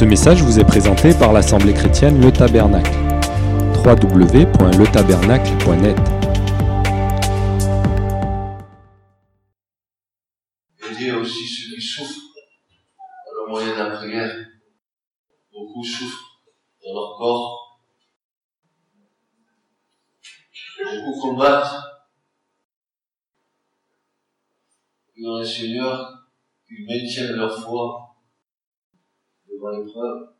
Ce message vous est présenté par l'Assemblée chrétienne Le Tabernacle. www.letabernacle.net Aider aussi ceux qui souffrent par le moyen de la prière. Beaucoup souffrent dans leur corps. Beaucoup combattent. Dans le Seigneur, ils maintiennent leur foi l'épreuve.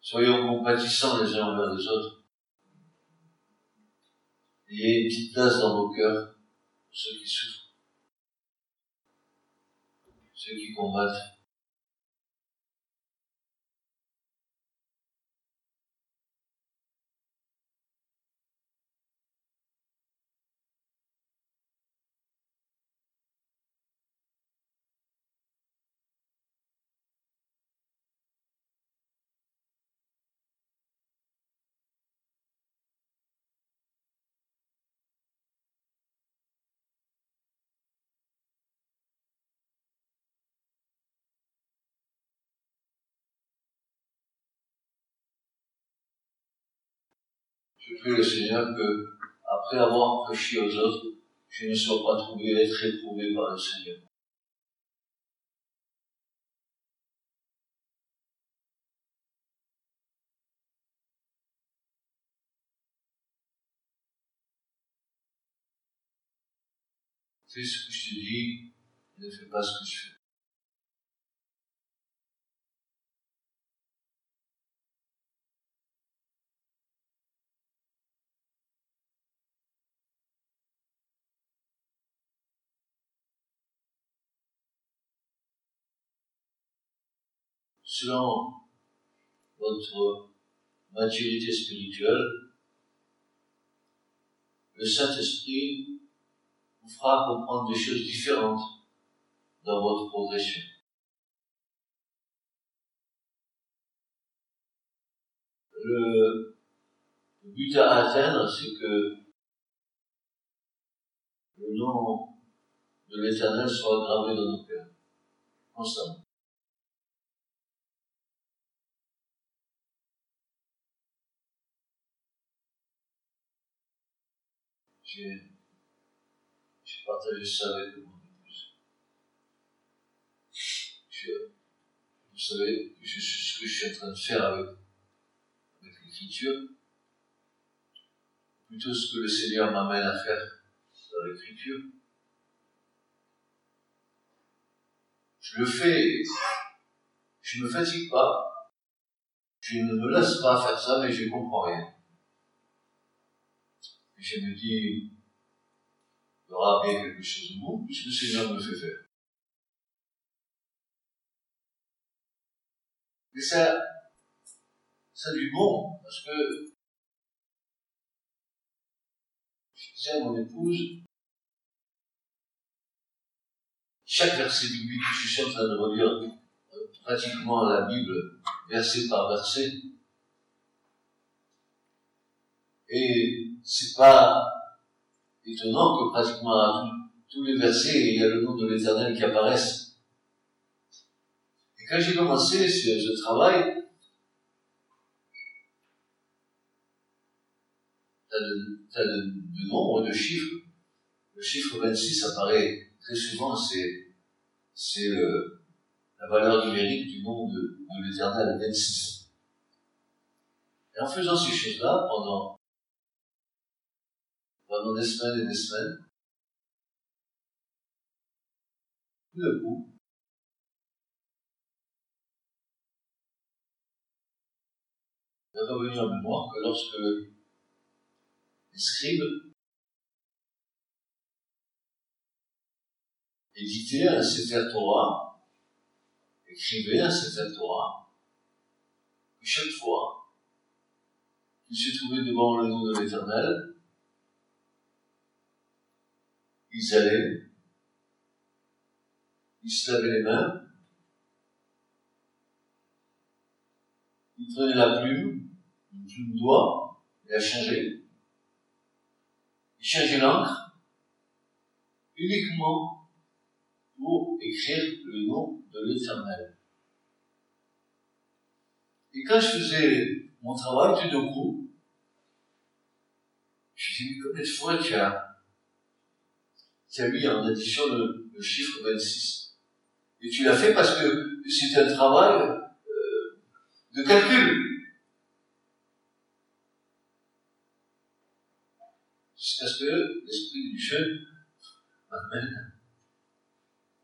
Soyons compatissants les uns envers les autres. Ayez une petite place dans vos cœurs pour ceux qui souffrent, ceux qui combattent. Je prie le Seigneur que, après avoir prêché aux autres, je ne sois pas trouvé être éprouvé par le Seigneur. Fais ce que je te dis, ne fais pas ce que je fais. Selon votre maturité spirituelle, le Saint-Esprit vous fera comprendre des choses différentes dans votre progression. Le but à atteindre, c'est que le nom de l'Éternel soit gravé dans nos cœurs, constamment. J'ai partagé ça avec mon épouse. Vous savez, je, ce que je suis en train de faire avec, l'écriture, plutôt ce que le Seigneur m'amène à faire dans l'écriture. Je le fais, je ne me fatigue pas, je ne me laisse pas faire ça, mais je ne comprends rien je me dis, il y aura bien quelque chose de bon, puisque le Seigneur me fait faire. Mais ça, ça du bon, parce que je disais à mon épouse, chaque verset biblique que je suis en train de relire, pratiquement la Bible, verset par verset, et c'est pas étonnant que pratiquement à tous les versets, il y a le nom de l'éternel qui apparaisse. Et quand j'ai commencé ce, travail, t'as le, le, nombre de chiffres. Le chiffre 26 apparaît très souvent, c'est, c'est la valeur numérique du nom de, de l'éternel 26. Et en faisant ces choses-là, pendant pendant des semaines et des semaines. Tout d'un coup, il est revenu en mémoire que lorsque les scribes éditaient un Sefer Torah, écrivaient un Sefer Torah, que chaque fois qu'ils se trouvaient devant le nom de l'Éternel, ils allaient, ils se lavaient les mains, ils prenaient la plume, une plume d'oie, et la changeaient. Ils changeaient l'encre uniquement pour écrire le nom de l'Éternel. Et quand je faisais mon travail, tout d'un coup, je me suis dit, mais combien de fois tu as, tu as mis en addition le, chiffre 26 Et tu l'as fait parce que c'est un travail euh, de calcul. C'est parce que l'Esprit du Dieu m'amène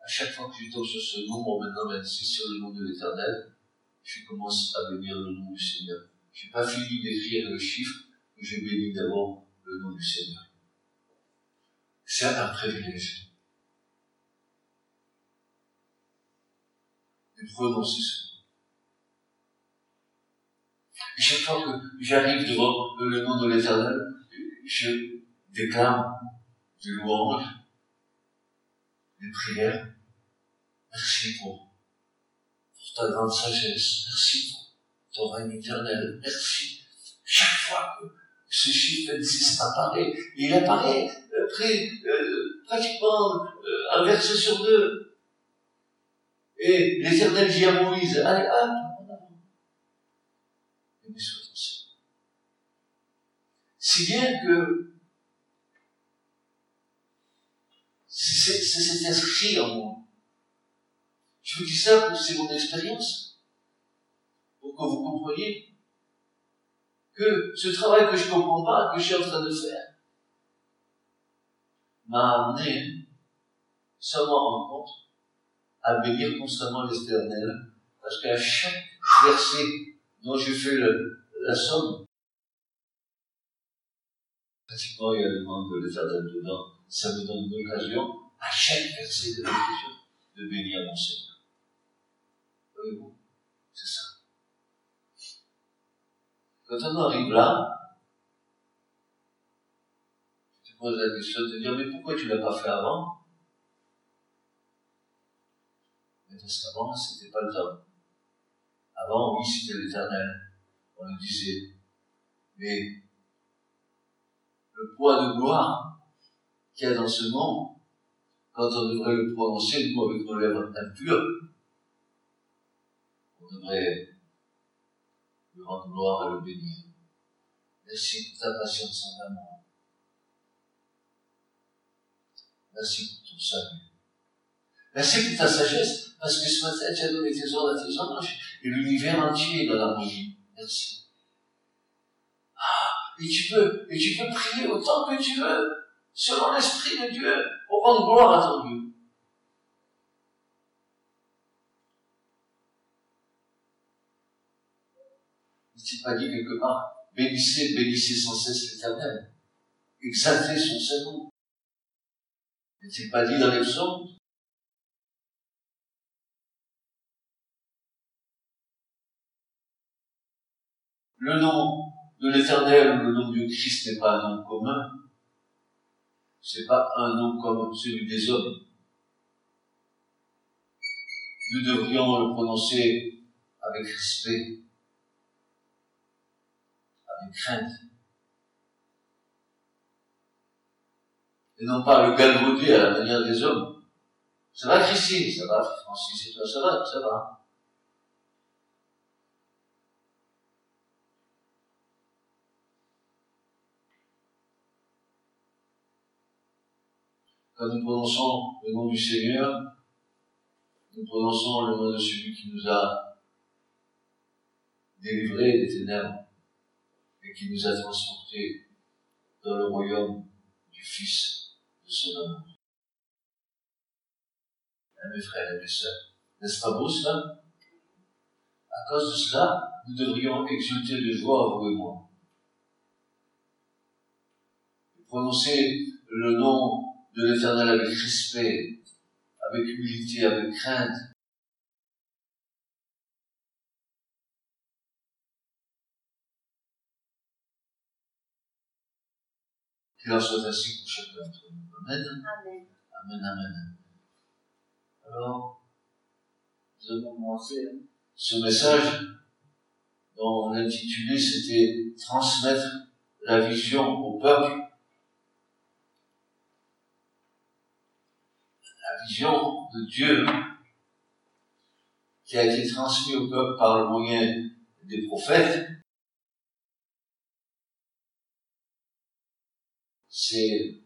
à chaque fois que je tombe sur ce nombre, maintenant 26, sur le nom de l'Éternel, je commence à bénir le nom du Seigneur. Je n'ai pas fini d'écrire le chiffre, que je bénis d'abord le nom du Seigneur. C'est un privilège. De prononcer ce. Et chaque fois que j'arrive devant le nom de l'Éternel, je déclame du louange, des prières. Merci pour ta grande sagesse. Merci pour ton règne éternel. Merci. Chaque fois que ce chiffre 26 apparaît, il apparaît euh, euh, pratiquement euh, un verset sur deux. Et l'éternel dit à Moïse, allez, hop. Et Si bien que c'est inscrit en moi. Je vous dis ça, c'est mon expérience, pour que vous compreniez que ce travail que je ne comprends pas, que je suis en train de faire, m'a amené, sans m'en rendre compte, à bénir constamment l'éternel, parce qu'à chaque verset dont je fais la somme, pratiquement il y a le nom de l'éternel dedans, ça me donne l'occasion, à chaque verset de l'écriture, de bénir mon Seigneur ça. Quand on arrive là, tu te poses la question de dire, mais pourquoi tu ne l'as pas fait avant? Mais parce qu'avant, c'était pas le temps. Avant, oui, c'était l'éternel. On le disait. Mais le poids de gloire qu'il y a dans ce nom, quand on devrait le prononcer, nous, avec nos lèvres impures, on devrait lui rendre gloire et le bénir. Merci pour ta patience en amour. Merci pour ton salut. Merci pour ta sagesse, parce que ce matin, tu as donné tes ordres à tes anges, et l'univers entier est dans l'harmonie. Merci. Ah, et tu peux, et tu peux prier autant que tu veux, selon l'Esprit de Dieu, pour rendre gloire à ton Dieu. N'est-il pas dit quelque part, bénissez, bénissez sans cesse l'éternel. Exaltez son Saint-Nom. N'est-il pas dit dans les psaumes? Le nom de l'éternel, le nom de Christ n'est pas un nom commun. C'est pas un nom comme celui des hommes. Nous devrions le prononcer avec respect, avec crainte. Et non pas le galvauder à la manière des hommes. Ça va, Christine Ça va, Francis et toi Ça va Ça va Quand nous prononçons le nom du Seigneur, nous prononçons le nom de celui qui nous a délivrés des ténèbres et qui nous a transportés dans le royaume du Fils de son amour. Mes frères et mes sœurs, n'est-ce pas beau cela? À cause de cela, nous devrions exulter de joie, vous et moi. prononcer le nom de l'éternel avec respect, avec humilité, avec crainte. En soit ainsi pour chacun d'entre nous. Amen. Amen. Amen, amen. Alors, nous avons commencé ce message dont l'intitulé c'était transmettre la vision au peuple la vision de Dieu qui a été transmise au peuple par le moyen des prophètes, ces,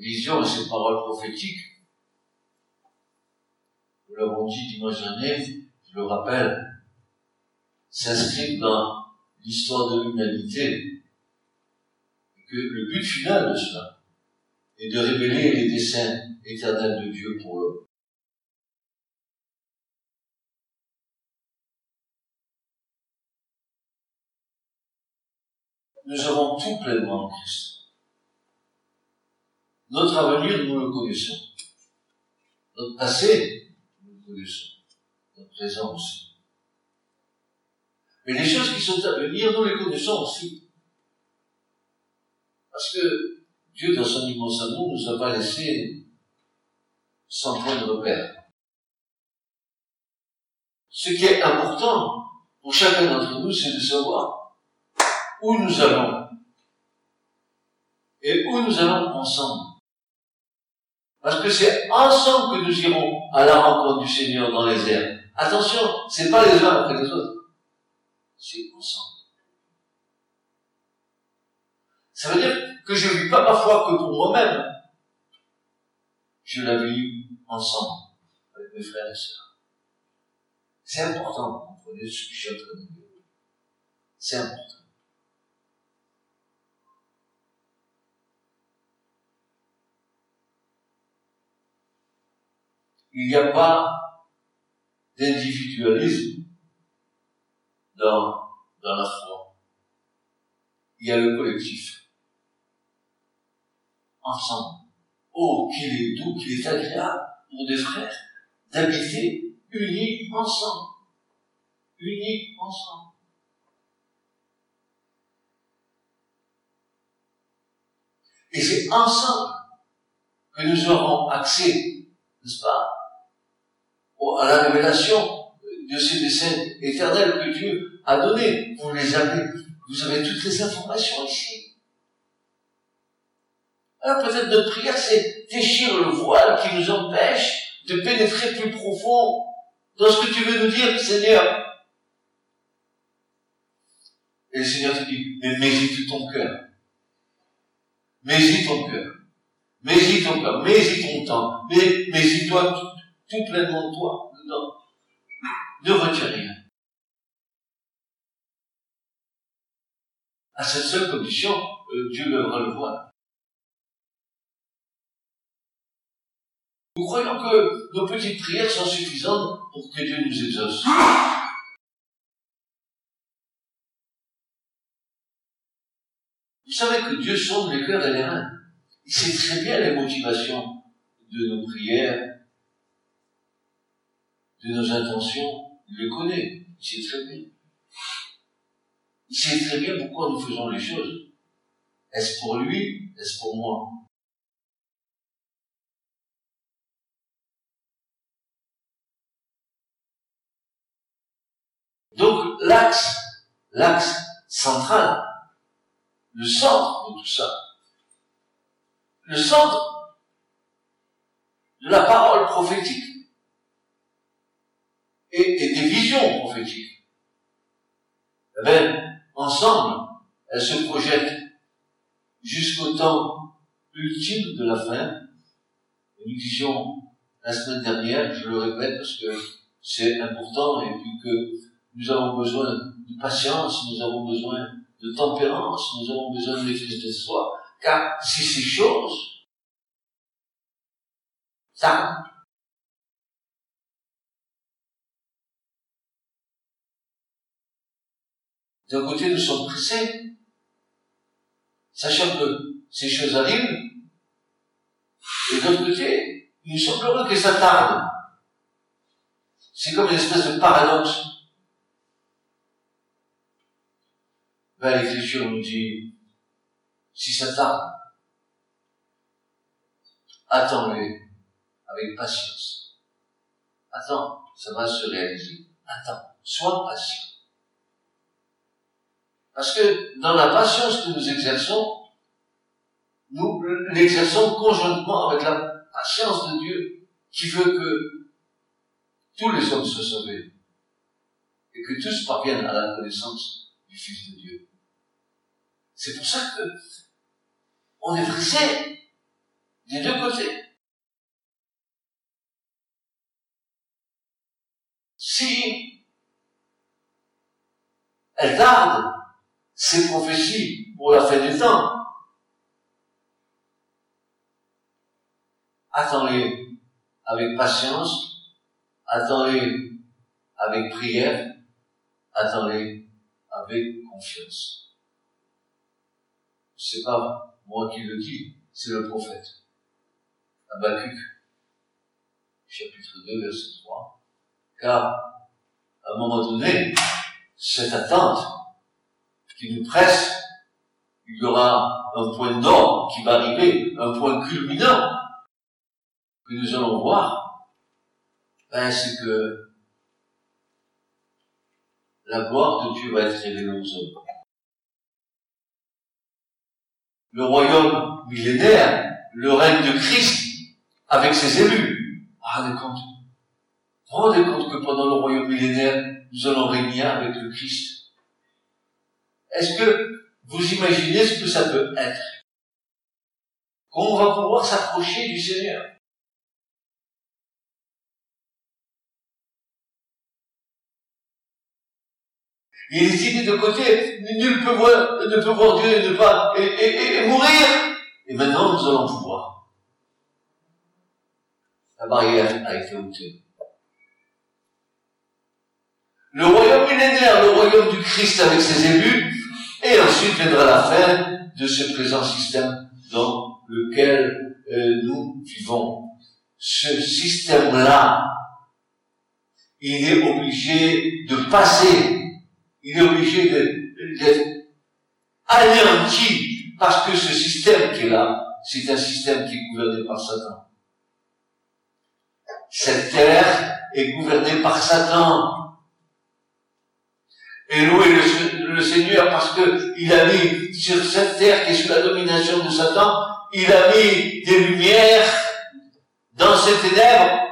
visions et ces paroles prophétiques, nous l'avons dit dimanche dernier, je le rappelle, s'inscrivent dans l'histoire de l'humanité, et que le but final de cela est de révéler les desseins éternels de Dieu pour l'homme. Nous avons tout pleinement en Christ. Notre avenir, nous le connaissons. Notre passé, nous le connaissons. Notre présent aussi. Mais les choses qui sont à venir, nous les connaissons aussi. Parce que Dieu, dans son immense amour, nous a pas laissé sans point de repère. Ce qui est important pour chacun d'entre nous, c'est de savoir où nous allons et où nous allons ensemble. Parce que c'est ensemble que nous irons à la rencontre du Seigneur dans les airs. Attention, c'est pas les uns après les autres. C'est ensemble. Ça veut dire que je ne vis pas ma foi que pour moi-même. Je la vis ensemble avec mes frères et sœurs. C'est important, comprenez ce que je suis en train de dire. C'est important. Il n'y a pas d'individualisme dans, dans la foi. Il y a le collectif. Ensemble. Oh, qu'il est doux, qu'il est agréable pour des frères d'habiter unis ensemble. Unis ensemble. Et c'est ensemble que nous aurons accès, n'est-ce pas, à la révélation de ces desseins éternels que Dieu a donnés. Vous les avez, vous avez toutes les informations ici. Alors peut-être notre prière, c'est déchirer le voile qui nous empêche de pénétrer plus profond dans ce que tu veux nous dire, Seigneur. Et le Seigneur te dit, mais médite ton cœur. Médite ton cœur. Médite ton cœur. Médite ton temps. Mais, toi tout pleinement toi dedans. Ne retire rien. À cette seule condition, euh, Dieu lèvera le voile. Nous croyons que nos petites prières sont suffisantes pour que Dieu nous exauce. Vous savez que Dieu sonde les cœurs et les reins. Il sait très bien les motivations de nos prières, de nos intentions, il le connaît, il sait très bien. Il sait très bien pourquoi nous faisons les choses. Est-ce pour lui Est-ce pour moi? Donc l'axe, l'axe central, le centre de tout ça, le centre de la parole prophétique, et, des visions prophétiques. Eh ensemble, elles se projettent jusqu'au temps ultime de la fin. nous disions la semaine dernière, je le répète parce que c'est important et puis que nous avons besoin de patience, nous avons besoin de tempérance, nous avons besoin de maîtrise de soi, car si ces choses ça D'un côté, nous sommes pressés, sachant que ces choses arrivent, et d'un côté, nous sommes heureux que ça tarde. C'est comme une espèce de paradoxe. Ben, l'Écriture nous dit, si ça tarde, attends-les avec patience. Attends, ça va se réaliser. Attends, sois patient. Parce que dans la patience que nous exerçons, nous l'exerçons conjointement avec la patience de Dieu qui veut que tous les hommes soient sauvés et que tous parviennent à la connaissance du Fils de Dieu. C'est pour ça que on est pressé des deux côtés. Si elle tarde ces prophéties pour la fin des temps, attendez avec patience, attendez avec prière, attendez avec confiance. C'est pas moi qui le dis, c'est le prophète. Habakkuk, chapitre 2, verset 3. Car, à un moment donné, cette attente qui nous presse, il y aura un point d'or qui va arriver, un point culminant que nous allons voir, ben, c'est que la gloire de Dieu va être révélée aux hommes. Le royaume millénaire, le règne de Christ, avec ses élus. Rendez compte. Rendez compte que pendant le royaume millénaire, nous allons régner avec le Christ. Est-ce que vous imaginez ce que ça peut être? Qu'on va pouvoir s'approcher du Seigneur Il est dit de côté, nul peut voir, ne peut voir Dieu et ne pas, mourir. Et maintenant, nous allons pouvoir. La barrière a été ôtée. Le royaume millénaire, le royaume du Christ avec ses élus, et ensuite viendra la fin de ce présent système dans lequel euh, nous vivons. Ce système-là, il est obligé de passer il est obligé d'être anéanti parce que ce système qui est là, c'est un système qui est gouverné par Satan. Cette terre est gouvernée par Satan. Et louez le, le, Seigneur parce que il a mis sur cette terre qui est sous la domination de Satan, il a mis des lumières dans ces ténèbres.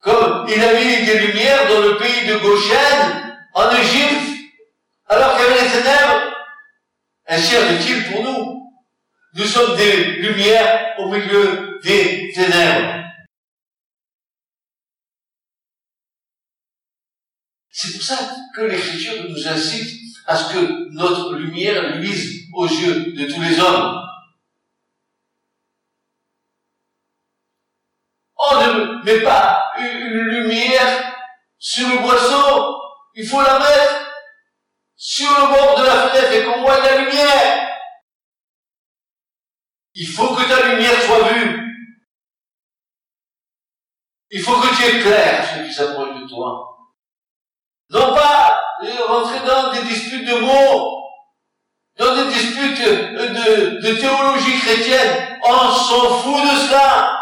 Comme il a mis des lumières dans le pays de Goshen, en Égypte, alors qu'il y avait les ténèbres. Ainsi est-il pour nous? Nous sommes des lumières au milieu des ténèbres. C'est pour ça que l'Écriture nous incite à ce que notre lumière luise aux yeux de tous les hommes. On ne met pas une lumière sur le boisseau il faut la mettre sur le bord de la fenêtre et qu'on voit la lumière. Il faut que ta lumière soit vue. Il faut que tu éclaires ceux qui s'approchent de toi. Non pas rentrer dans des disputes de mots, dans des disputes de, de théologie chrétienne. On s'en fout de cela.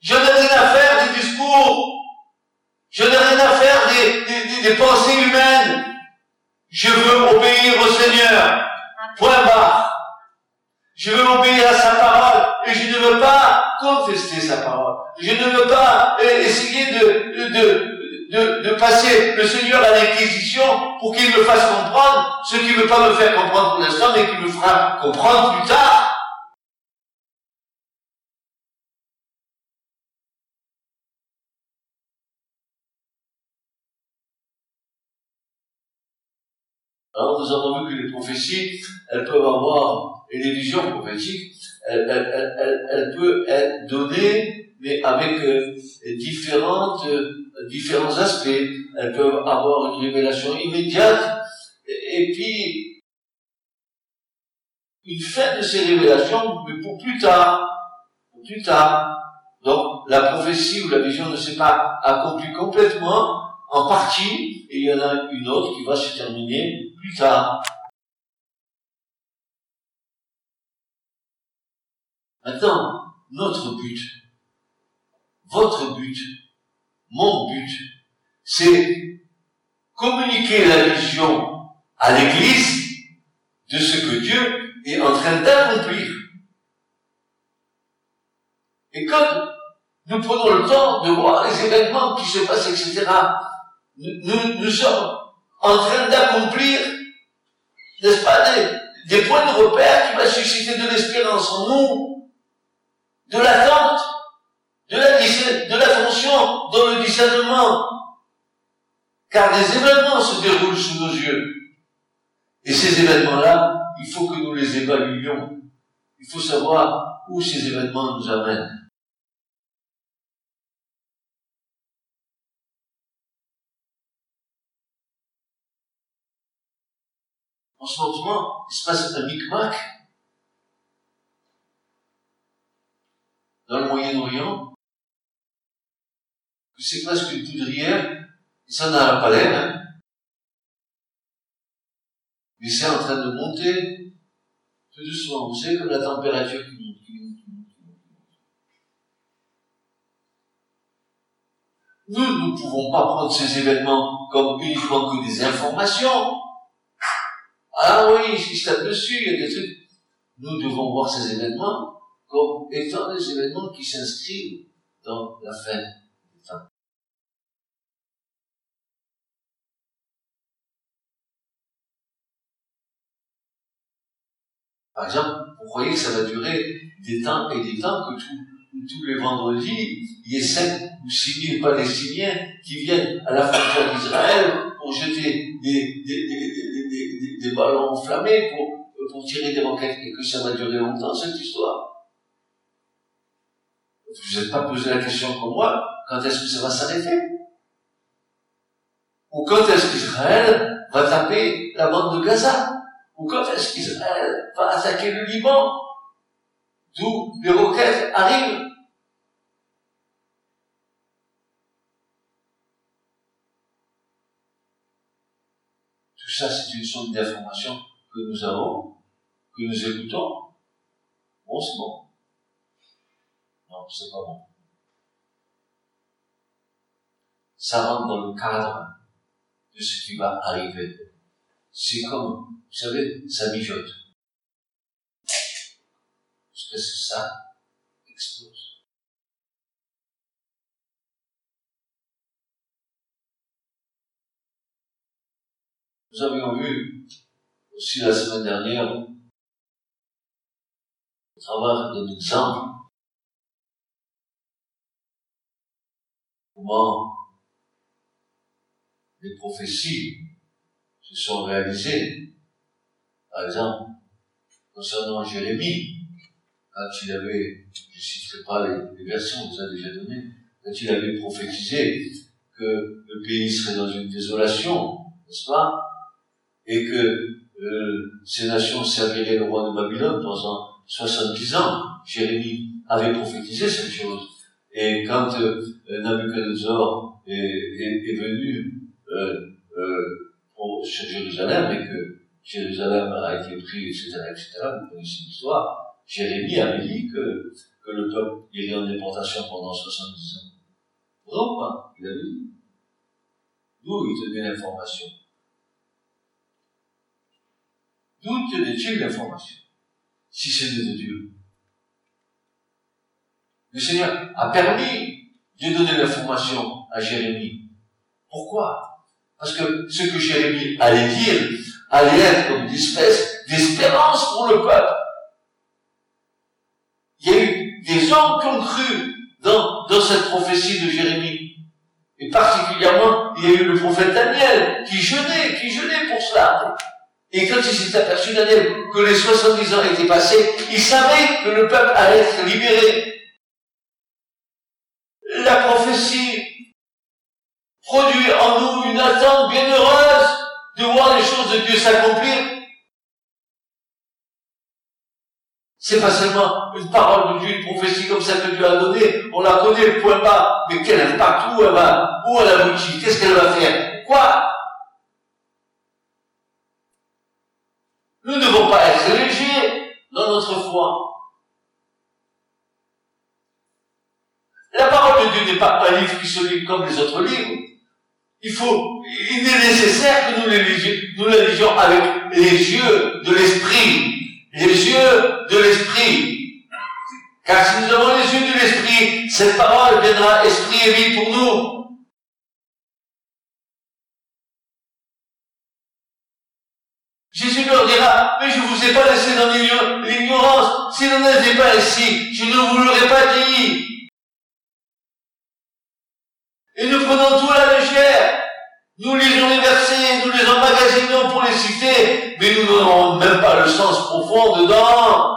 Je n'ai rien à faire des discours je n'ai rien à faire des, des, pensées humaines. Je veux obéir au Seigneur. Point barre. Je veux obéir à sa parole et je ne veux pas Je ne veux pas euh, essayer de, de, de, de passer le Seigneur à l'inquisition pour qu'il me fasse comprendre ce qu'il ne veut pas me faire comprendre pour l'instant, mais qu'il me fera comprendre plus tard. Alors nous avons vu que les prophéties, elles peuvent avoir, et les visions prophétiques, elles, elles, elles, elles peuvent être données, mais avec euh, différentes, euh, différents aspects. Elles peuvent avoir une révélation immédiate, et, puis une fin de ces révélations, mais pour plus tard, pour plus tard. Donc la prophétie ou la vision ne s'est pas accomplie complètement, en partie, il y en a une autre qui va se terminer plus tard. Maintenant, notre but, votre but, mon but, c'est communiquer la vision à l'Église de ce que Dieu est en train d'accomplir. Et quand nous prenons le temps de voir les événements qui se passent, etc., nous, nous sommes en train d'accomplir, n'est-ce pas, des, des points de repère qui va susciter de l'espérance en nous, de l'attente, de la, de la dans le discernement. Car des événements se déroulent sous nos yeux. Et ces événements-là, il faut que nous les évaluions. Il faut savoir où ces événements nous amènent. En ce moment, il se passe un micmac dans le Moyen-Orient, que c'est presque une poudrière, et ça n'a pas l'air, mais c'est en train de monter tout doucement. Vous savez, comme la température qui monte, qui monte, qui monte, qui monte. Nous ne pouvons pas prendre ces événements comme uniquement que des informations. Ah oui, il se tape dessus, il y a des trucs. Nous devons voir ces événements comme étant des événements qui s'inscrivent dans la fin des temps. Par exemple, vous croyez que ça va durer des temps et des temps que tous les vendredis, il y ait cinq ou six mille Palestiniens qui viennent à la frontière d'Israël pour jeter des, des, des, ballons enflammés, pour, pour tirer des roquettes, et que ça va durer longtemps, cette histoire. Vous n'êtes pas posé la question comme moi, quand est-ce que ça va s'arrêter? Ou quand est-ce qu'Israël va taper la bande de Gaza? Ou quand est-ce qu'Israël va attaquer le Liban? D'où les roquettes arrivent Tout ça, c'est une sorte d'information que nous avons, que nous écoutons. Bon, c'est bon. Non, c'est pas bon. Ça rentre dans le cadre de ce qui va arriver. C'est comme, vous savez, ça mijote. Jusqu'à ce que ça Nous avions vu aussi la semaine dernière, au travers d'un exemple, comment les prophéties se sont réalisées. Par exemple, concernant Jérémie, quand il avait, je ne citerai pas les, les versions, vous avez déjà donné, quand il avait prophétisé que le pays serait dans une désolation, n'est-ce pas? Et que euh, ces nations serviraient le roi de Babylone pendant 70 ans. Jérémie avait prophétisé cette chose. Et quand euh, Nabucodonosor est, est, est venu euh, euh, sur Jérusalem et que Jérusalem a été pris, etc., etc., vous connaissez l'histoire, Jérémie avait dit que, que le peuple irait en déportation pendant 70 ans. Vraiment pas, il avait dit. D'où il tenait l'information? D'où tenait-il l'information Si c'est de Dieu. Le Seigneur a permis de donner l'information à Jérémie. Pourquoi? Parce que ce que Jérémie allait dire allait être comme une espèce d'espérance pour le peuple. Il y a eu des hommes qui ont cru dans, dans cette prophétie de Jérémie. Et particulièrement, il y a eu le prophète Daniel qui jeûnait, qui jeûnait pour cela. Et quand il s'est aperçu, que les 70 ans étaient passés, il savait que le peuple allait être libéré. La prophétie produit en nous une attente bienheureuse de voir les choses de Dieu s'accomplir. C'est pas seulement une parole de Dieu, une prophétie comme ça que Dieu a donnée, on la connaît, point bas, mais quel impact, où elle va, où elle aboutit, qu'est-ce qu'elle va faire, quoi? Nous ne devons pas être légers dans notre foi. La parole de Dieu n'est pas un livre qui se lit comme les autres livres. Il faut, il est nécessaire que nous les, nous les lisions avec les yeux de l'esprit. Les yeux de l'esprit. Car si nous avons les yeux de l'esprit, cette parole viendra esprit et vie pour nous. Leur dira, mais je vous ai pas laissé dans l'ignorance. Si vous n'étiez pas ici, je ne vous l'aurais pas dit. Et nous prenons tout à la légère. Nous lisons les versets, nous les emmagasinons pour les citer, mais nous n'avons même pas le sens profond dedans.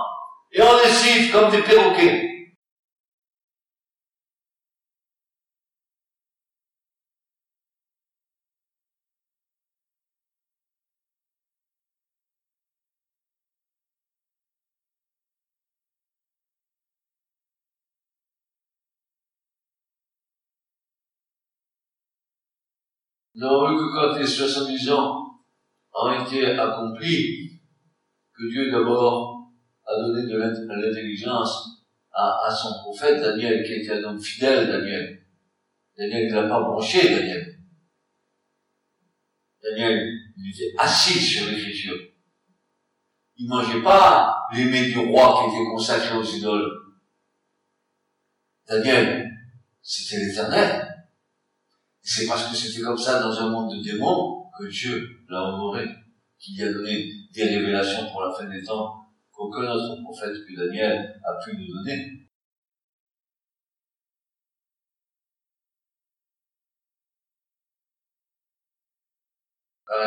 Et on les cite comme des perroquets. Nous vu que quand les 70 ans ont été accomplis, que Dieu d'abord a donné de l'intelligence à, son prophète Daniel, qui était un homme fidèle, Daniel. Daniel ne l'a pas branché, Daniel. Daniel, il était assis sur l'écriture. Il mangeait pas les mets du roi qui étaient consacrés aux idoles. Daniel, c'était l'éternel. C'est parce que c'était comme ça dans un monde de démons que Dieu l'a honoré, qu'il lui a donné des révélations pour la fin des temps qu'aucun autre prophète que Daniel a pu nous donner.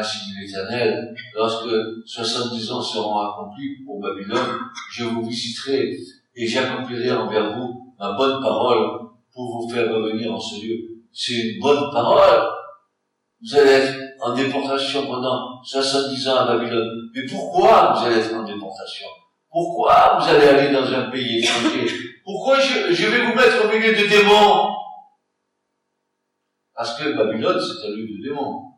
dit l'Éternel, lorsque 70 ans seront accomplis pour Babylone, je vous visiterai et j'accomplirai envers vous ma bonne parole pour vous faire revenir en ce lieu c'est une bonne parole. Vous allez être en déportation pendant 70 ans à Babylone. Mais pourquoi vous allez être en déportation? Pourquoi vous allez aller dans un pays étranger? Pourquoi je, vais vous mettre au milieu de démons? Parce que Babylone, c'est un lieu de démons.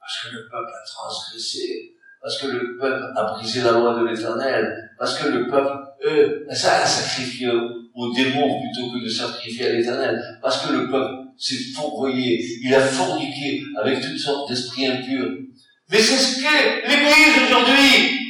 Parce que le peuple a transgressé. Parce que le peuple a brisé la loi de l'éternel. Parce que le peuple, eux, ça a sacrifié aux démons plutôt que de sacrifier à l'éternel. Parce que le peuple s'est fourvoyé, il a forniqué avec toutes sortes d'esprits impurs. Mais c'est ce qu'est l'Église aujourd'hui.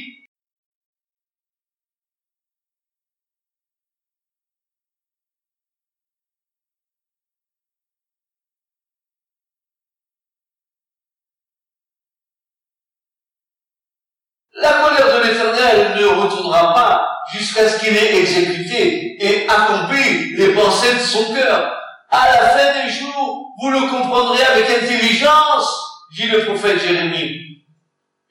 Ne retournera pas jusqu'à ce qu'il ait exécuté et accompli les pensées de son cœur. À la fin des jours, vous le comprendrez avec intelligence, dit le prophète Jérémie.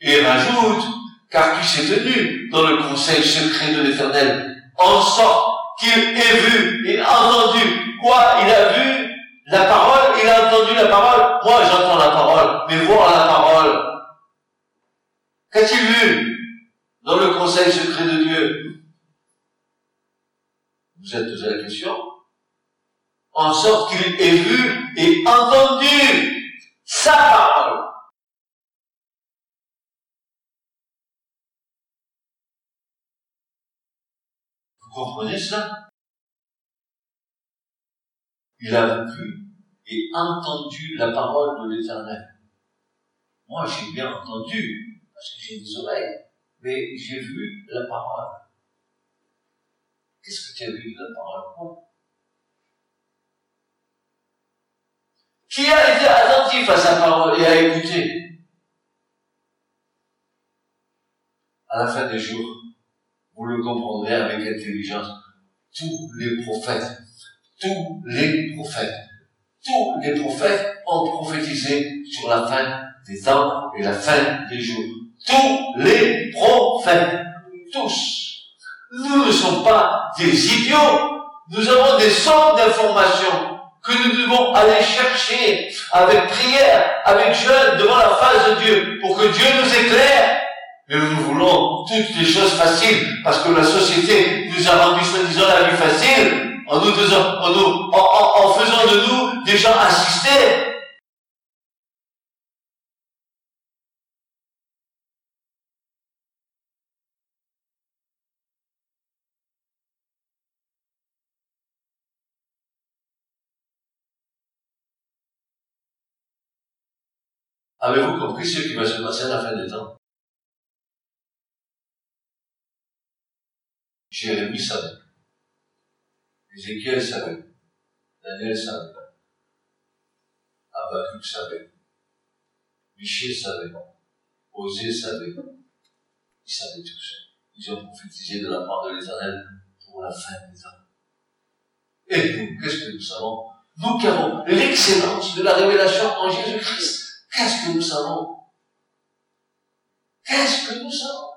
Et rajoute, car qui s'est tenu dans le conseil secret de l'éternel, en sorte qu'il ait vu et entendu quoi il a vu la parole, il a entendu la parole, moi j'entends la parole, mais voir la parole. Qu'a-t-il vu? Dans le conseil secret de Dieu vous êtes posé la question En sorte qu'il ait vu et entendu sa parole. Vous comprenez ça Il a vu et entendu la parole de l'Éternel. Moi, j'ai bien entendu, parce que j'ai des oreilles, mais j'ai vu la parole. Qu'est-ce que tu as vu de la parole Qui a été attentif à sa parole et a écouté? À la fin des jours, vous le comprendrez avec intelligence. Tous les prophètes, tous les prophètes, tous les prophètes ont prophétisé sur la fin des temps et la fin des jours. Tous les prophètes, tous. Nous ne sommes pas des idiots. Nous avons des sortes d'informations que nous devons aller chercher avec prière, avec jeûne devant la face de Dieu pour que Dieu nous éclaire. Mais nous voulons toutes les choses faciles parce que la société nous a rendu soi-disant la vie facile en nous, en faisant de nous des gens assistés. Avez-vous compris ce qui va se passer à la fin des temps? Jérémie savait. Ézéchiel savait. Daniel savait. Habakkuk savait. Michel savait. Osée savait. Ils savaient tous. Ils ont prophétisé de la part de l'éternel pour la fin des temps. Et nous, qu'est-ce que nous savons? Nous qui avons l'excellence de la révélation en Jésus-Christ, qu'est-ce que nous savons? Qu'est-ce que nous savons?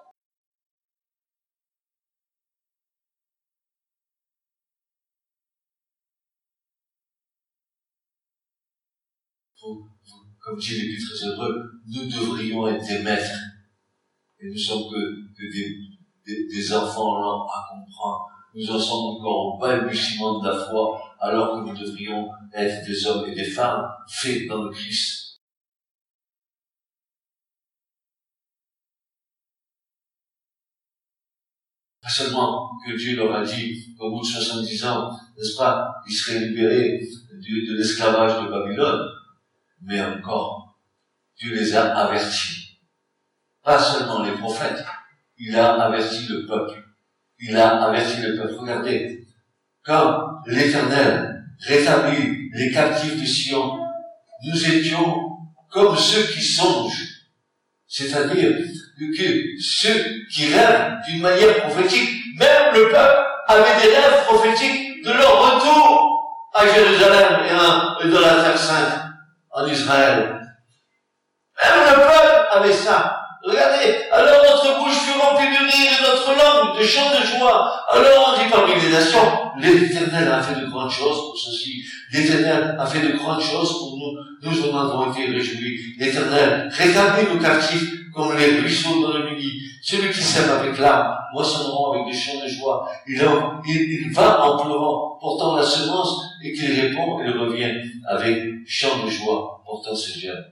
Comme dit l'Épître très heureux, nous devrions être des maîtres. Et nous sommes que, des, des, enfants lents à comprendre. Nous en sommes encore au balbutiement de la foi, alors que nous devrions être des hommes et des femmes faits dans le Christ. Pas seulement que Dieu leur a dit qu'au bout de 70 ans, n'est-ce pas, ils seraient libérés de l'esclavage de Babylone, mais encore, Dieu les a avertis. Pas seulement les prophètes, il a averti le peuple. Il a averti le peuple. Regardez, quand l'Éternel rétablit les captifs de Sion, nous étions comme ceux qui songent, c'est-à-dire que ceux qui rêvent d'une manière prophétique, même le peuple avait des rêves prophétiques de leur retour à Jérusalem et dans la terre sainte en Israël. Même le peuple avait ça. Regardez, alors notre bouche fut remplie de rire et notre langue de chants de joie. Alors on dit parmi les nations, l'Éternel a fait de grandes choses pour ceci. L'Éternel a fait de grandes choses pour nous. Nous en avons été réjouis. L'Éternel rétablit nos captifs comme les ruisseaux dans le midi. Celui qui sème avec l'âme, moissonneront avec des chants de joie. Il, va en pleurant, portant la semence, et qu'il répond, il revient avec chants de joie, portant ses germes.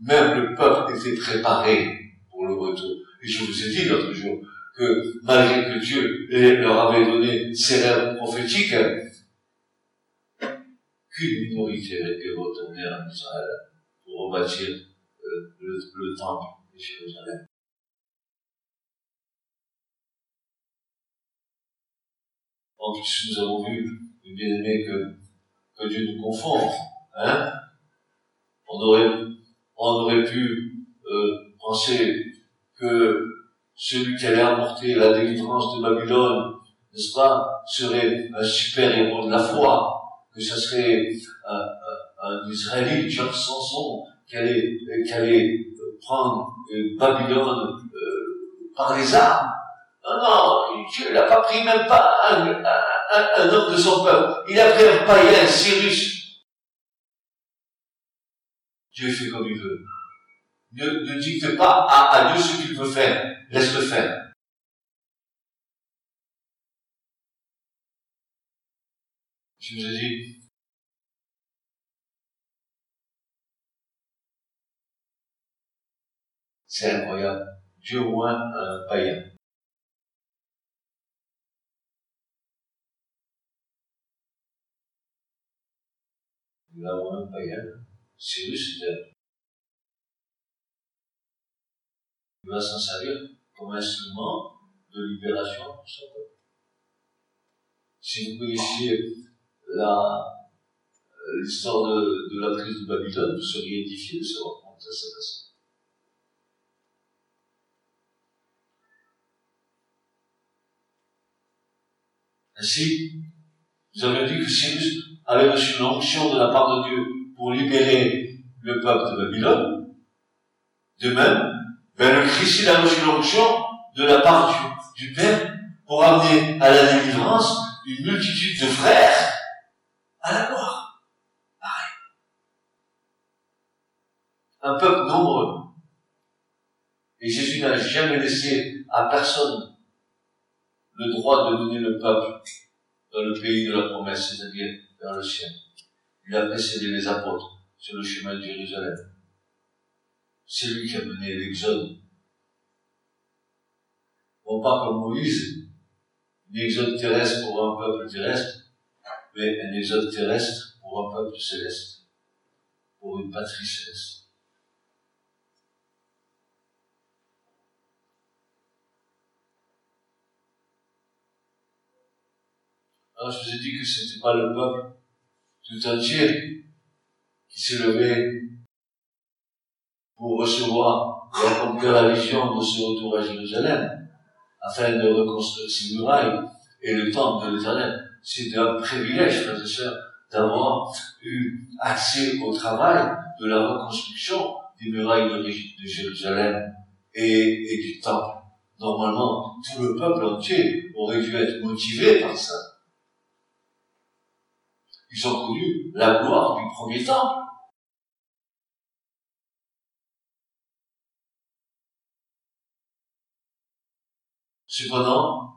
Même le peuple était préparé pour le retour. Et je vous ai dit l'autre jour que malgré que Dieu leur avait donné ses rêves prophétiques, qu'une minorité est retournée en Israël rebâtir euh, le, temple de Jérusalem. En plus, nous avons vu, bien aimé, que, que Dieu nous confond. Hein on aurait on aurait pu euh, penser que celui qui allait apporter la délivrance de Babylone, n'est-ce pas, serait un super héros de la foi, que ce serait un, un, Israélite, Jean Samson, qui allait, qui allait prendre euh, Babylone euh, par les armes. Non, non, Dieu n'a pas pris même pas un, un, homme de son peuple. Il a pris un païen, Cyrus, Dieu fait comme il veut. Ne, ne dicte pas à, Dieu ce qu'il veut faire. Laisse-le faire. Je vous ai dit, c'est incroyable. Dieu oint un païen. Il a un païen. Cyrus, il va s'en servir comme instrument de libération pour son peuple. Si vous connaissiez l'histoire de, de, la prise de Babylone, vous seriez édifié de savoir comment ça s'est passé. Ainsi, nous avons dit que Cyrus avait reçu l'onction de la part de Dieu pour libérer le peuple de Babylone. De même, ben, le Christ, il a reçu l'onction de la part du, Père pour amener à la délivrance une multitude de frères à la gloire. Pareil. Un peuple nombreux. Et Jésus n'a jamais laissé à personne le droit de donner le peuple dans le pays de la promesse, c'est-à-dire dans le ciel il a précédé les apôtres sur le chemin de Jérusalem. C'est lui qui a mené l'exode. Non pas comme Moïse, un exode terrestre pour un peuple terrestre, mais un exode terrestre pour un peuple céleste. pour une patrie céleste. Alors je vous ai dit que ce n'était pas le peuple tout entier qui s'est levé pour recevoir et accomplir la vision de ce retour à Jérusalem, afin de reconstruire ses murailles et le temple de l'éternel. C'est un privilège, frères et sœurs, d'avoir eu accès au travail de la reconstruction des murailles de, Jérusalem et, et du temple. Normalement, tout le peuple entier aurait dû être motivé par ça. Ils ont connu la gloire du premier temple. Cependant,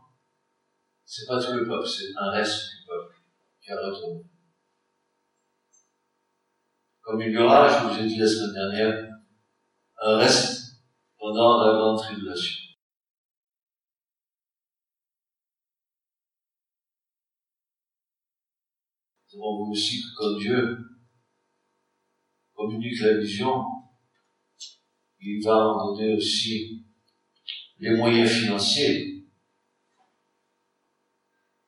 c'est pas tout le peuple, c'est un reste du peuple qui a retourné. Comme il y aura, je vous ai dit la semaine dernière, un reste pendant la grande tribulation. Avons vu aussi que quand Dieu communique la vision, il va en donner aussi les moyens financiers.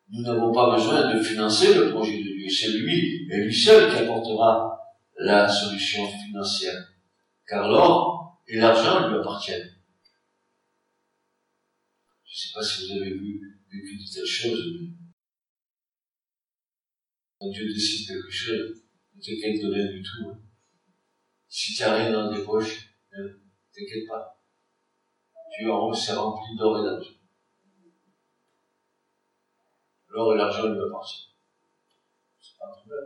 Nous n'avons pas besoin de financer le projet de Dieu. C'est lui et lui seul qui apportera la solution financière. Car l'or et l'argent lui appartiennent. Je ne sais pas si vous avez vu, vécu de telles mais quand Dieu décide quelque chose, ne t'inquiète de rien du tout. Hein. Si tu n'as rien dans tes poches, ne hein, t'inquiète pas. Tu en haut, c'est rempli d'or et d'argent. L'or et l'argent lui appartiennent. C'est pas un problème.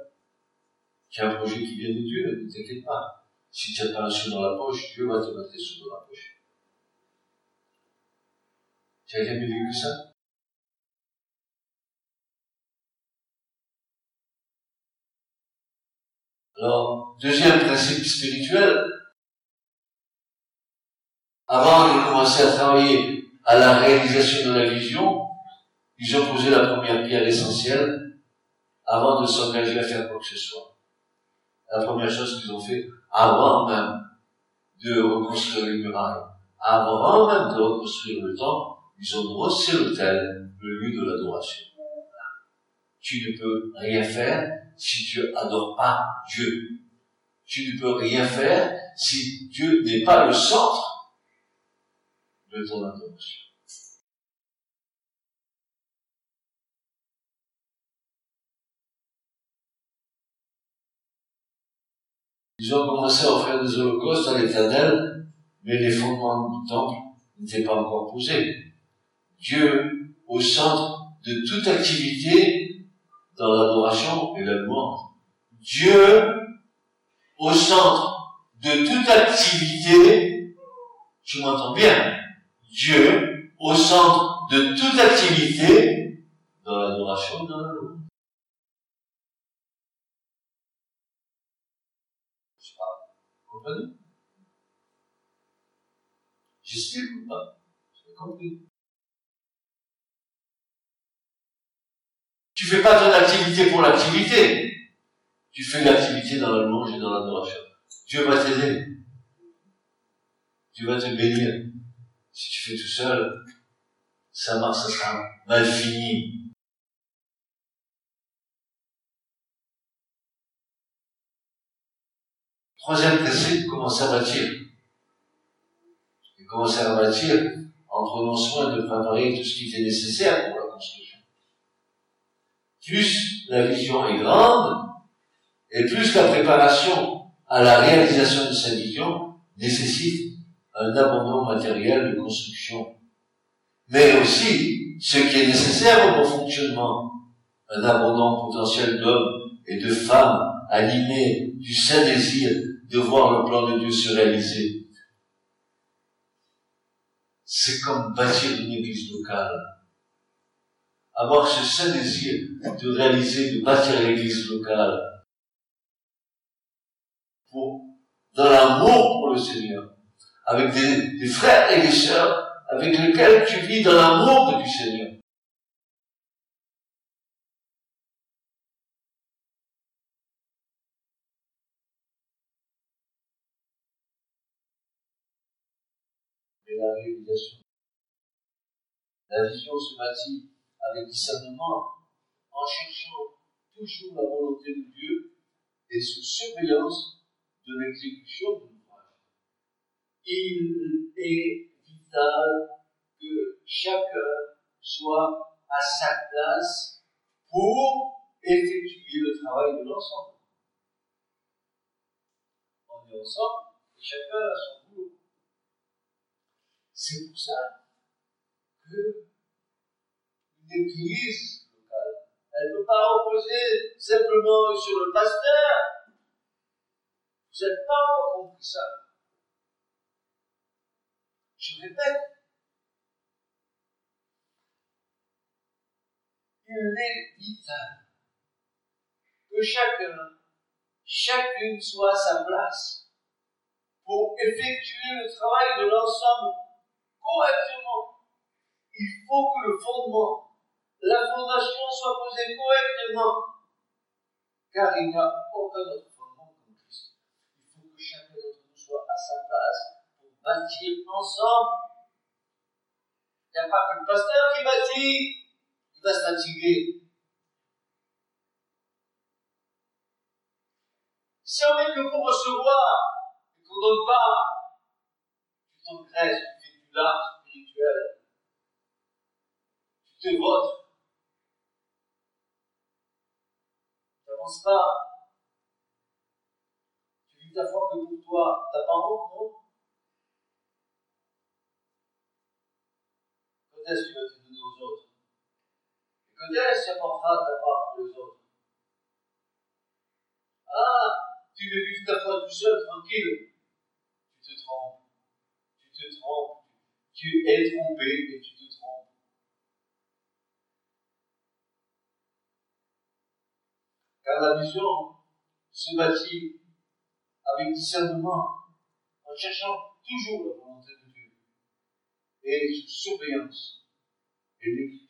Tu as un projet qui vient de Dieu, ne t'inquiète pas. Si tu n'as pas un sou dans la poche, Dieu va te mettre des sous dans la poche. Tu as jamais vécu ça? Alors, deuxième principe spirituel, avant de commencer à travailler à la réalisation de la vision, ils ont posé la première pierre essentielle avant de s'engager à faire quoi que ce soit. La première chose qu'ils ont fait, avant même de reconstruire les murailles, avant même de reconstruire le temple, ils ont brossé l'autel, le lieu de l'adoration. Tu ne peux rien faire si tu adores pas Dieu. Tu ne peux rien faire si Dieu n'est pas le centre de ton adoration. Ils ont commencé à offrir des holocaustes à l'éternel, mais les fondements du temple n'étaient pas encore posés. Dieu au centre de toute activité dans l'adoration et la louange. Dieu au centre de toute activité, tu m'entends bien, Dieu au centre de toute activité dans l'adoration et dans la louange. comprenez? J'explique ou pas? J'ai compris. Tu fais pas ton activité pour l'activité. Tu fais l'activité dans la louange et dans l'adoration. Dieu va t'aider. Dieu va te bénir. Si tu fais tout seul, ça marche, ça sera mal fini. Troisième principe, commencer à bâtir. Et commencer à bâtir en prenant soin de préparer tout ce qui était nécessaire. Plus la vision est grande, et plus la préparation à la réalisation de sa vision nécessite un abondant matériel de construction. Mais aussi ce qui est nécessaire au bon fonctionnement, un abondant potentiel d'hommes et de femmes animés du saint désir de voir le plan de Dieu se réaliser. C'est comme bâtir une église locale avoir ce saint désir de réaliser, de bâtir l'église locale. Dans l'amour pour le Seigneur, avec des, des frères et des sœurs avec lesquels tu vis dans l'amour du Seigneur. Et la réalisation. La vision se bâtit avec discernement, en cherchant toujours la volonté de Dieu et sous surveillance de l'exécution de l'ouvrage. Il est vital que chacun soit à sa place pour effectuer le travail de l'ensemble. On est ensemble et chacun a son boulot. C'est pour ça que une église locale, elle ne peut pas reposer simplement sur le pasteur. Vous n'avez pas encore compris ça. Je répète, il est vital que chacun, chacune soit à sa place pour effectuer le travail de l'ensemble correctement. Il faut que le fondement, la fondation soit posée correctement, car il n'y a aucun autre fondement comme Christ. Il faut que chacun d'entre nous soit à sa place pour bâtir ensemble. Il n'y a pas que le pasteur qui bâtit, il va se fatiguer. Si on est que pour recevoir et qu'on ne donne pas, tu t'engraisses, tu fais du lard spirituel, tu te votes, tu n'avances pas, tu vis ta foi que pour toi, t'as pas non? Quand est-ce que tu vas te donner aux autres? Que Dieu s'apportera ta part pour les autres? Ah, tu veux vivre ta foi tout seul, tranquille. Tu te trompes. Tu te trompes. Tu es trompé et tu te trompes. Car la vision se bâtit avec discernement, en cherchant toujours la volonté de Dieu et sous surveillance et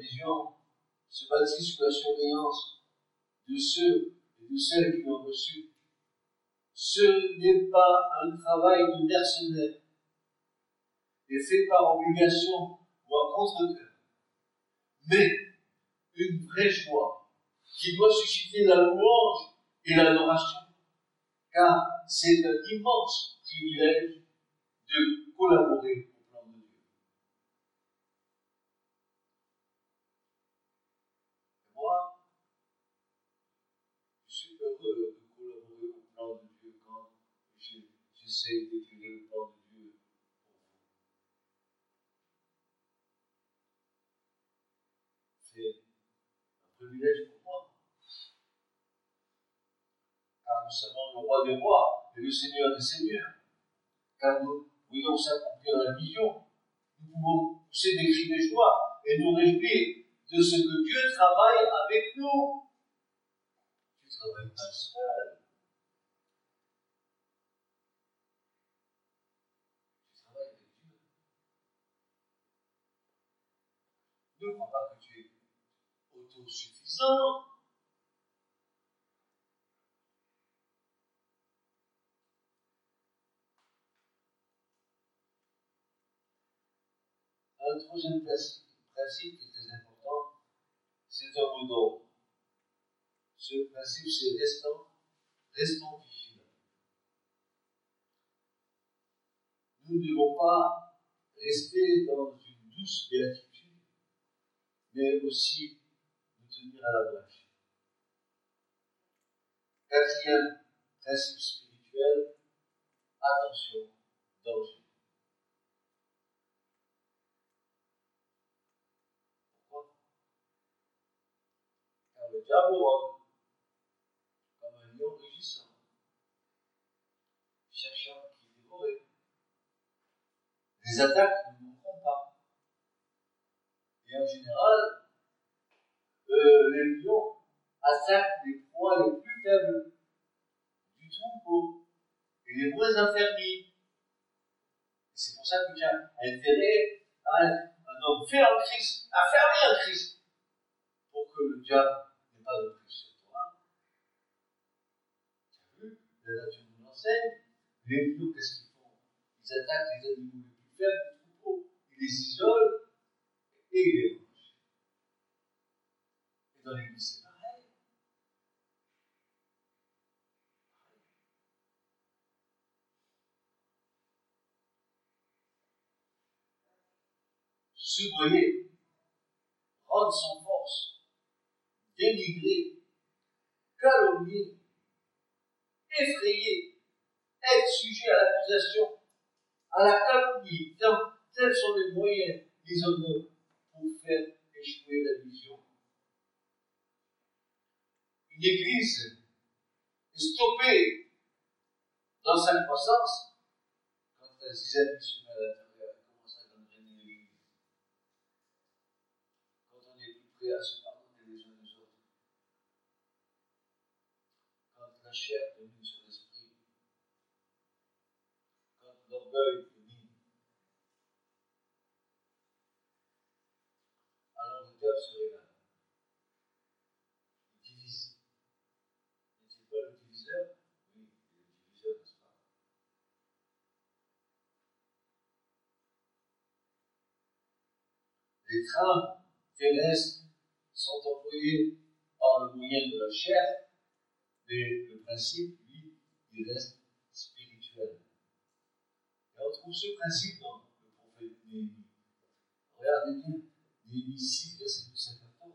vision se bâtit sous la surveillance de ceux et de celles qui l'ont reçu. Ce n'est pas un travail de mercenaire et fait par obligation ou à contre-cœur, mais une vraie joie qui doit susciter la louange et l'adoration, car c'est un immense privilège de collaborer d'écrire le plan de Dieu pour vous? C'est un privilège pour moi. Car nous savons le roi des rois et le Seigneur des seigneurs. Car nous voyons s'accomplir la vision. Nous pouvons pousser des cris de joie et nous réjouir de ce que Dieu travaille avec nous. Tu travailles pas seul. Ne crois pas que tu es autosuffisant. Un troisième principe qui est très important, c'est un mot d'ordre. Ce principe, c'est restons, restons vigilants. Nous ne devons pas rester dans une douce béatitude mais aussi nous tenir à la brèche. Quatrième principe spirituel, attention, danger. Pourquoi? Car le diable comme un lion rugissant, cherchant qui dévorer. Les attaques en général, euh, les lions attaquent les proies les plus faibles du troupeau et les moins affermis. C'est pour ça que tu as intérêt à un homme fait en Christ, affermi en Christ, pour que le diable n'ait pas de plus sur toi. Tu as vu, la nature nous enseigne, les loups, qu'est-ce qu'ils font? Ils attaquent les animaux les plus faibles du troupeau, ils les isolent mangent. Et dans l'église, c'est pareil. Soudoyer, rendre sans force, dénigrer, calomnier, effrayer, être sujet à l'accusation, à la calomnie, tels sont les moyens des hommes pour faire échouer la vision. Une église stoppée dans sa croissance quand elle zizanie sur à l'intérieur commence à gangréner l'église. Quand on est plus prêt à se pardonner les uns les autres. Quand la chair domine sur l'esprit. Quand l'orgueil domine. Alors le diable se révèle. Il divise. N'est-il pas le diviseur? Oui, il est le diviseur, n'est-ce pas? Les trames terrestres sont employées par le moyen de la chair, mais le principe, lui, il reste spirituel. Et on trouve ce principe dans le prophète Néhémie. Regardez bien, Néhémie 6, verset 12 à 14.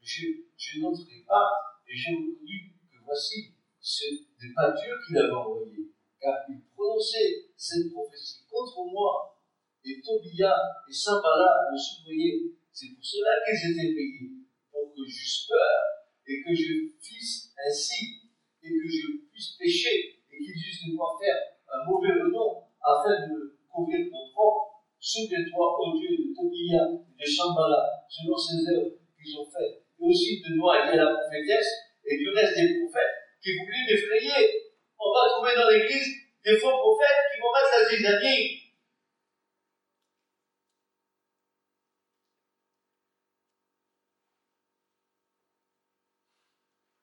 Je, je n'entrerai pas, et j'ai reconnu que voici, ce n'est pas Dieu qui l'avait envoyé, car il prononçait cette prophétie contre moi, et Tobia et Sambala me soudoyaient. C'est pour cela qu'ils étaient payés, pour que j'eusse peur, et que je fisse ainsi, et que je puisse pécher, et qu'ils eussent de moi faire un mauvais renom, afin de me couvrir mon propre. Souviens-toi, ô Dieu, de Tobia et de Shambhala, selon ces œuvres qu'ils ont faites, et aussi de Noaï la prophétesse, et du reste des prophètes, qui voulaient m'effrayer. On va trouver dans l'église des faux prophètes qui vont mettre la zizanie.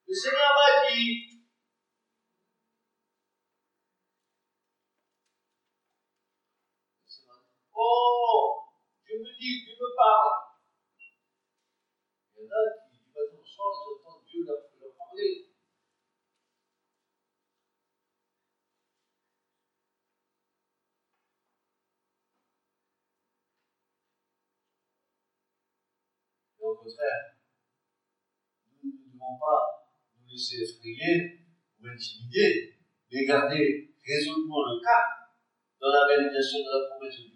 Le Seigneur m'a dit, Oh, je me dis, Dieu me parle. Il y en a qui, du matin au soir, ils entendent Dieu leur, leur parler. Et au contraire, nous ne devons pas nous laisser effrayer ou intimider, mais garder résolument le cap dans la réalisation de la promesse de Dieu.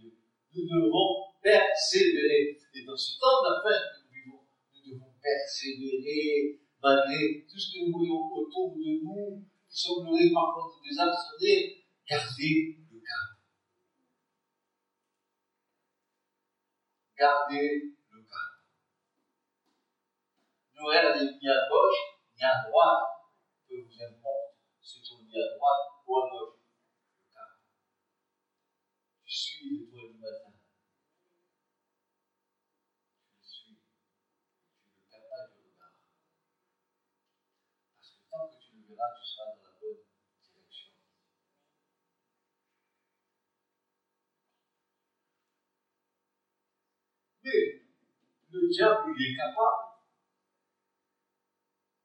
Nous devons persévérer. Et dans ce temps fin que nous vivons, nous devons persévérer malgré tout ce que nous voyons autour de nous, qui semblerait parfois nous désarçonner, garder le cap. Garder le cap. Ne regardez ni à gauche, ni à droite, peu vous importe qu'on dit à droite ou à gauche. Le cap. Tu suis l'étoile du matin. Tu le suis. Tu ne perds pas du regard. Parce que tant que tu seras dans la bonne direction. Mais le diable, il est capable.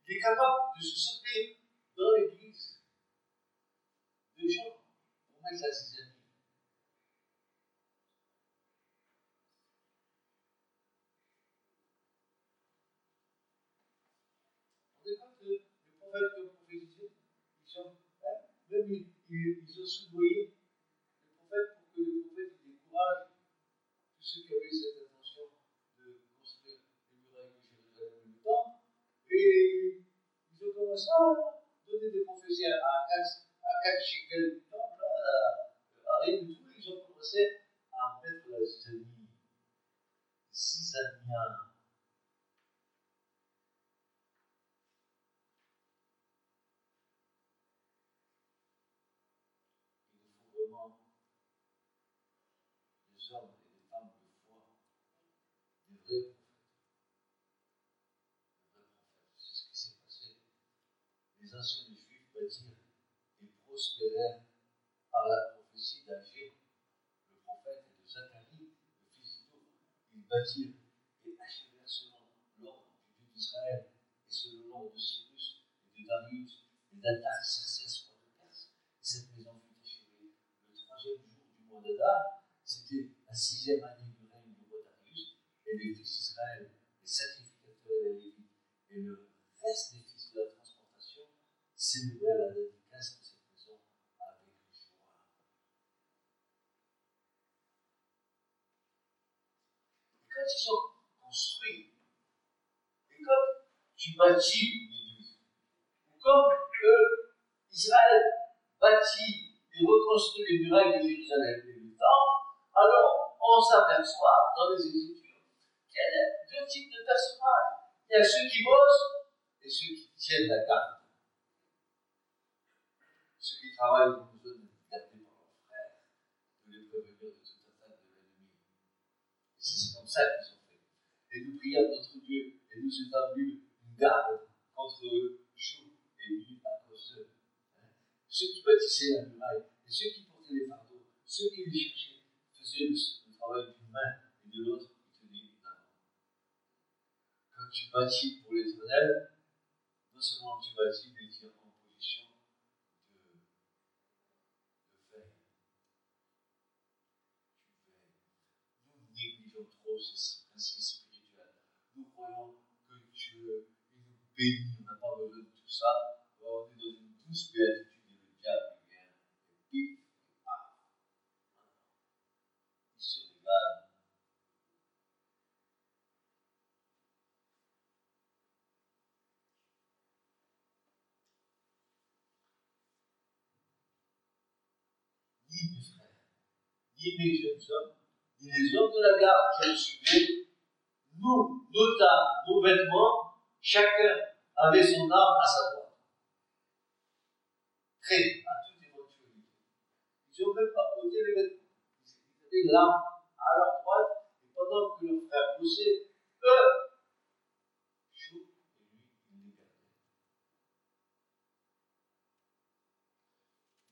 Il est capable de se sortir dans l'église de gens pour mettre la zizanie. Vous savez quand le, le prophète qui a prophétisé, ils sont, hein, même ils, ils, ont soudoyé le prophète pour que le prophète décourage tous ceux qui avaient cette intention de construire les murailles de Jérusalem et le temple. Et ils ont commencé à donner des prophéties à, quatre, à du temple, à, rien du tout. Ils ont commencé à mettre la zizanie. des hommes et des femmes de foi, des vrais prophètes. Des vrais prophètes. C'est ce qui s'est passé. Les anciens juifs bâtirent et par la prophétie d'Agir, le prophète, et de Zacharie, le fils d'Ido. Ils bâtirent et achevèrent selon l'ordre du Dieu d'Israël et selon l'ordre de Cyrus et de Darius et d'Artaxerxès, roi de Perse. Cette maison fut achevée le troisième jour du mois d'Adar. C'était la sixième année du règne du roi Darius. Et les fils d'Israël, les sacrificateurs et les et le reste des fils de la transportation célébraient la dédicace de cette maison avec joie. Et quand ils ont construit, et comme tu bâtis une église, ou comme Israël bâtit et reconstruit les murailles de Jérusalem et du Temple, alors on s'aperçoit dans les Écritures qu'il y a deux types de personnages. Il y a ceux qui bossent et ceux qui tiennent la garde. Ceux qui travaillent ont besoin de garder par leurs frères, de les prévenir de toute attaque de l'ennemi. C'est comme Et nous prions notre Dieu et nous établissons une garde contre eux jour et nuit à cause d'eux. Hein. Ceux qui bâtissaient la muraille et ceux qui portaient les fardeaux, ceux qui les cherchaient, faisaient le, le travail d'une main et de l'autre, ils tenaient une main. Quand tu bâtis pour l'éternel, non seulement tu bâtis, mais tu es en position de, de veille. Tu veilles. Nous négligeons trop ces principes spirituels. Nous croyons que Dieu nous bénit, on n'a pas besoin de tout ça. On est dans une douce béatitude et le diable vient et pif et paf. Il se régale. Ni mes frères, ni mes jeunes hommes, ni les hommes de la garde qui nous suivaient, nous, nos tables, nos vêtements, chacun avait son arme à sa droite. Prêt à toute éventualité. Ils n'ont même pas posé les vêtements. Ils avaient l'arme à leur droite, et pendant que leurs frères poussaient, eux.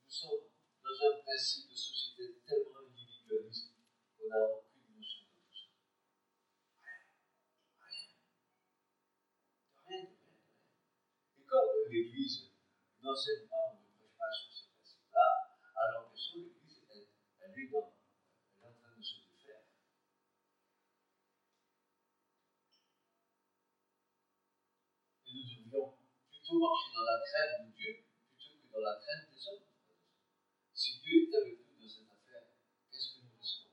Nous sommes dans un principe de société tellement individualiste aucune notion de tout ça. Rien. Rien. Rien rien. Et comme l'Église n'enseigne pas ou ne prêche pas sur ce principe-là, alors bien sûr l'Église, elle, est elle en train de se défaire. Et nous devrions plutôt marcher dans la crainte de Dieu plutôt que dans la crainte des hommes. Si Dieu est avec nous dans cette affaire, qu'est-ce que nous risquons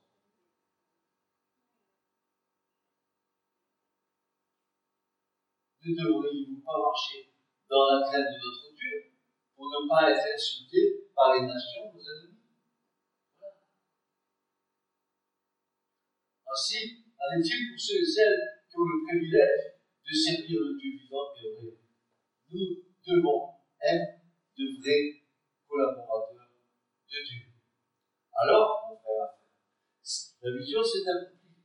Ne devriez-vous pas marcher dans la crainte de notre Dieu pour ne pas être insultés par les nations, nos ennemis Voilà. Ainsi, en est-il pour ceux et celles qui ont le privilège de servir le Dieu vivant et vrai Nous devons être de vrais collaborateurs de Dieu. Alors, mon frère, la vision s'est accomplie.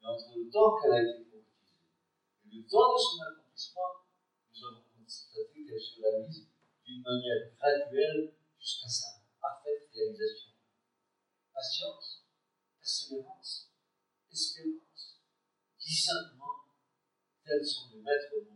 Mais entre le temps qu'elle a été prophétisée et le temps de son accomplissement, nous avons constaté qu'elle se réalise d'une manière graduelle jusqu'à sa parfaite réalisation. Patience, persévérance, espérance, discernement, tels sont les maîtres mots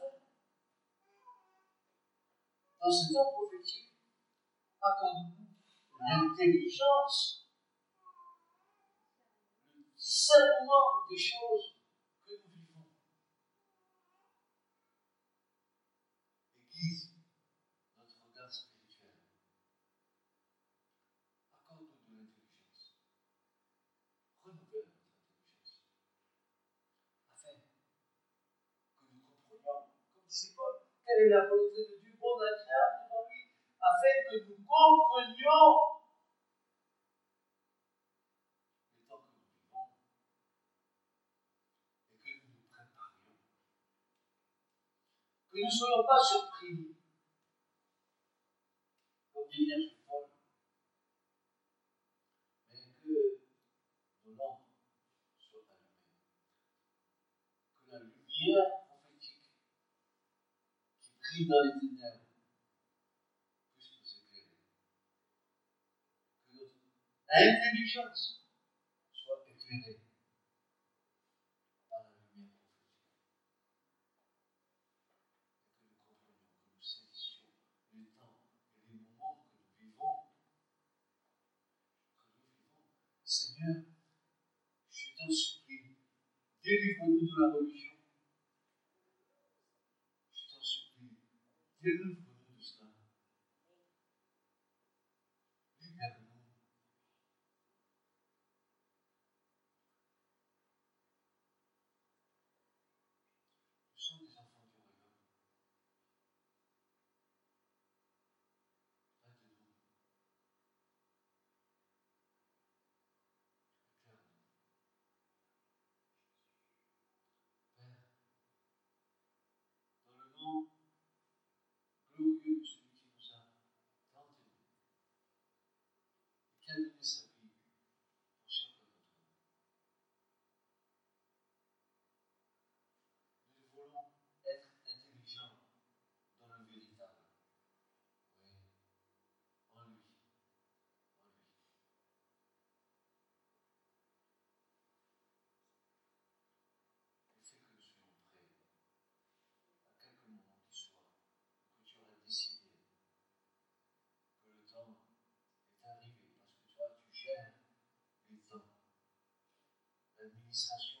Dans ce temps prophétique, attendons-nous l'intelligence, le discernement des choses que nous vivons. Aiguise notre regard spirituel. Accorde-nous de l'intelligence. Renouvelle notre intelligence. Afin que nous comprenions, comme disait Paul, quelle est la volonté de Dieu afin que nous comprenions le temps que nous vivons et que nous nous préparions. Que nous ne soyons pas surpris, comme des vierges folles, mais que nos lampes soient allumées, que la lumière dans les ténèbres puisse nous éclairer. Que notre intelligence soit éclairée par la lumière prophétique. Et que nous comprenions, que nous saisissions les temps et les moments que nous vivons. Que nous vivons. Seigneur, je t'en supplie, délivre-nous de la religion. Délivre-nous sommes des enfants du royaume. Dans le glorieux de celui qui nous a tant aimés et qui discussion.